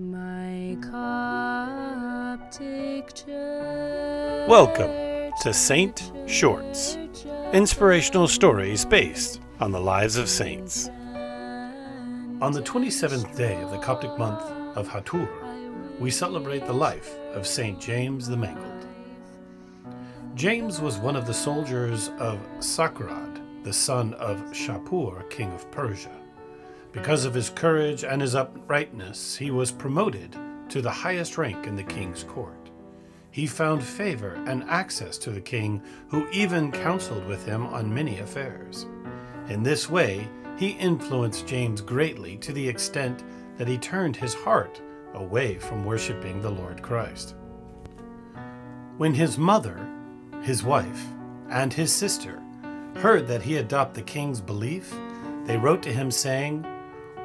My Coptic Church. Welcome to Saint Shorts, inspirational stories based on the lives of saints. On the 27th day of the Coptic month of Hatour, we celebrate the life of Saint James the Mangled. James was one of the soldiers of Sakrad, the son of Shapur, king of Persia. Because of his courage and his uprightness, he was promoted to the highest rank in the king's court. He found favor and access to the king, who even counseled with him on many affairs. In this way, he influenced James greatly to the extent that he turned his heart away from worshiping the Lord Christ. When his mother, his wife, and his sister heard that he adopted the king's belief, they wrote to him saying,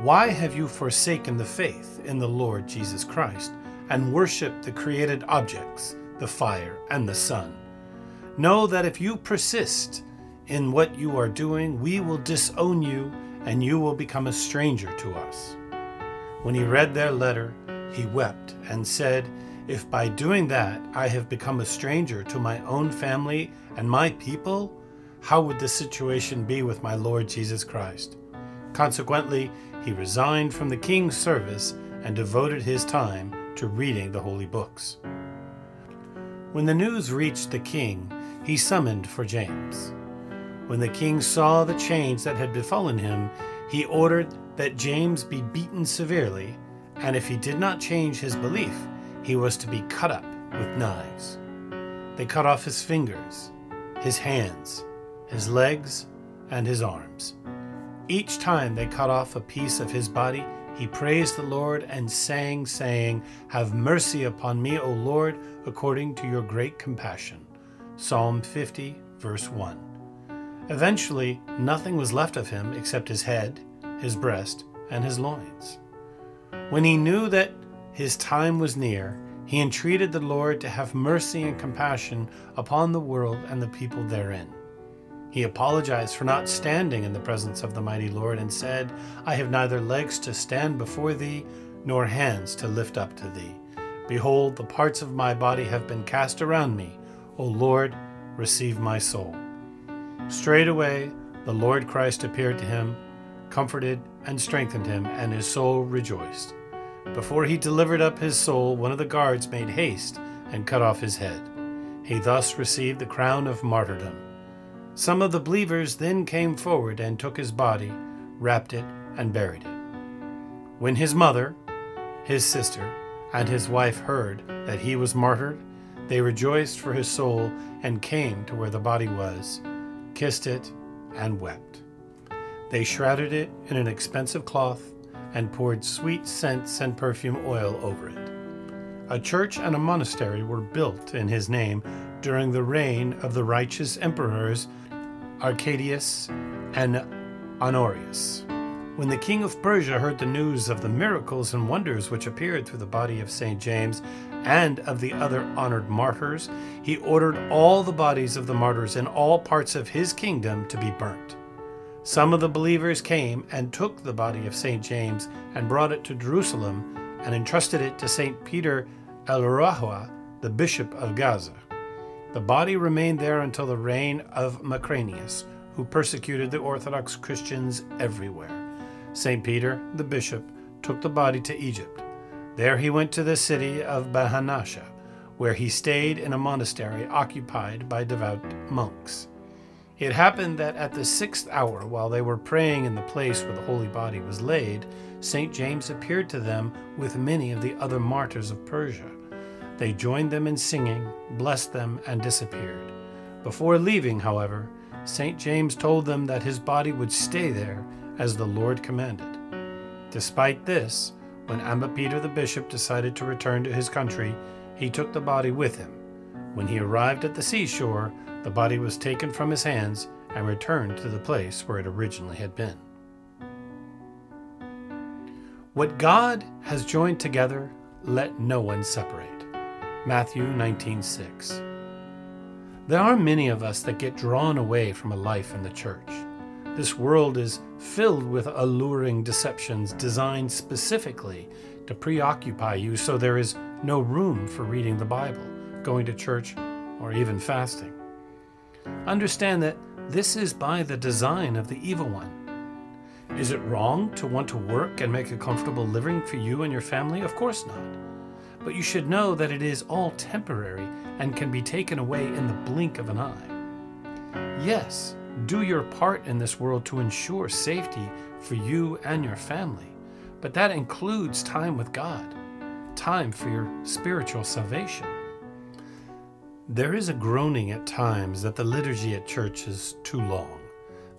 why have you forsaken the faith in the Lord Jesus Christ and worshiped the created objects, the fire and the sun? Know that if you persist in what you are doing, we will disown you and you will become a stranger to us. When he read their letter, he wept and said, If by doing that I have become a stranger to my own family and my people, how would the situation be with my Lord Jesus Christ? Consequently, he resigned from the king's service and devoted his time to reading the holy books. When the news reached the king, he summoned for James. When the king saw the change that had befallen him, he ordered that James be beaten severely, and if he did not change his belief, he was to be cut up with knives. They cut off his fingers, his hands, his legs, and his arms. Each time they cut off a piece of his body, he praised the Lord and sang, saying, Have mercy upon me, O Lord, according to your great compassion. Psalm 50, verse 1. Eventually, nothing was left of him except his head, his breast, and his loins. When he knew that his time was near, he entreated the Lord to have mercy and compassion upon the world and the people therein. He apologized for not standing in the presence of the mighty Lord and said, I have neither legs to stand before thee, nor hands to lift up to thee. Behold, the parts of my body have been cast around me. O Lord, receive my soul. Straightway the Lord Christ appeared to him, comforted and strengthened him, and his soul rejoiced. Before he delivered up his soul, one of the guards made haste and cut off his head. He thus received the crown of martyrdom. Some of the believers then came forward and took his body, wrapped it, and buried it. When his mother, his sister, and his wife heard that he was martyred, they rejoiced for his soul and came to where the body was, kissed it, and wept. They shrouded it in an expensive cloth and poured sweet scents and perfume oil over it. A church and a monastery were built in his name during the reign of the righteous emperors Arcadius, and Honorius. When the king of Persia heard the news of the miracles and wonders which appeared through the body of St. James and of the other honored martyrs, he ordered all the bodies of the martyrs in all parts of his kingdom to be burnt. Some of the believers came and took the body of St. James and brought it to Jerusalem and entrusted it to St. Peter el Rahua, the bishop of Gaza. The body remained there until the reign of Marcianus, who persecuted the Orthodox Christians everywhere. St. Peter, the bishop, took the body to Egypt. There he went to the city of Bahanasha, where he stayed in a monastery occupied by devout monks. It happened that at the sixth hour, while they were praying in the place where the holy body was laid, St. James appeared to them with many of the other martyrs of Persia. They joined them in singing, blessed them, and disappeared. Before leaving, however, St. James told them that his body would stay there as the Lord commanded. Despite this, when Anba Peter the bishop decided to return to his country, he took the body with him. When he arrived at the seashore, the body was taken from his hands and returned to the place where it originally had been. What God has joined together, let no one separate. Matthew 19:6. There are many of us that get drawn away from a life in the church. This world is filled with alluring deceptions designed specifically to preoccupy you so there is no room for reading the Bible, going to church, or even fasting. Understand that this is by the design of the evil one. Is it wrong to want to work and make a comfortable living for you and your family? Of course not. But you should know that it is all temporary and can be taken away in the blink of an eye. Yes, do your part in this world to ensure safety for you and your family, but that includes time with God, time for your spiritual salvation. There is a groaning at times that the liturgy at church is too long.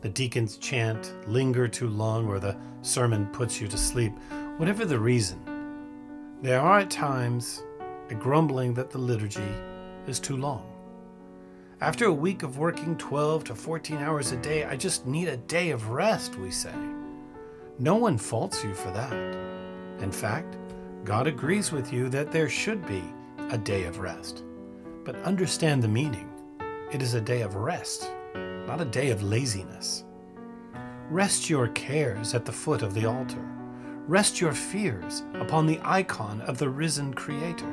The deacons chant, linger too long, or the sermon puts you to sleep. Whatever the reason, there are at times a grumbling that the liturgy is too long. After a week of working 12 to 14 hours a day, I just need a day of rest, we say. No one faults you for that. In fact, God agrees with you that there should be a day of rest. But understand the meaning. It is a day of rest, not a day of laziness. Rest your cares at the foot of the altar. Rest your fears upon the icon of the risen Creator.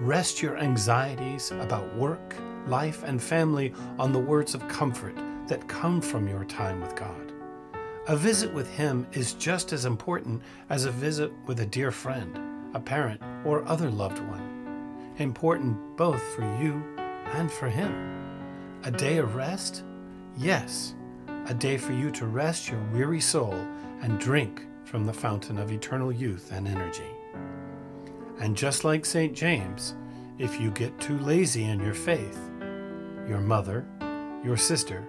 Rest your anxieties about work, life, and family on the words of comfort that come from your time with God. A visit with Him is just as important as a visit with a dear friend, a parent, or other loved one. Important both for you and for Him. A day of rest? Yes, a day for you to rest your weary soul and drink from the fountain of eternal youth and energy. And just like St. James, if you get too lazy in your faith, your mother, your sister,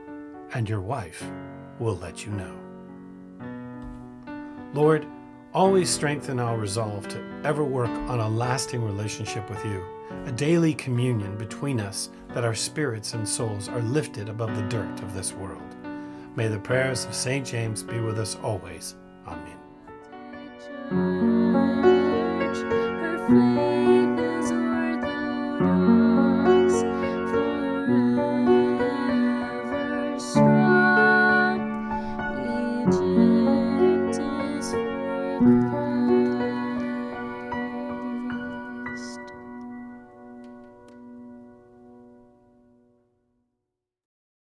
and your wife will let you know. Lord, always strengthen our resolve to ever work on a lasting relationship with you, a daily communion between us that our spirits and souls are lifted above the dirt of this world. May the prayers of St. James be with us always. Amen. Her faith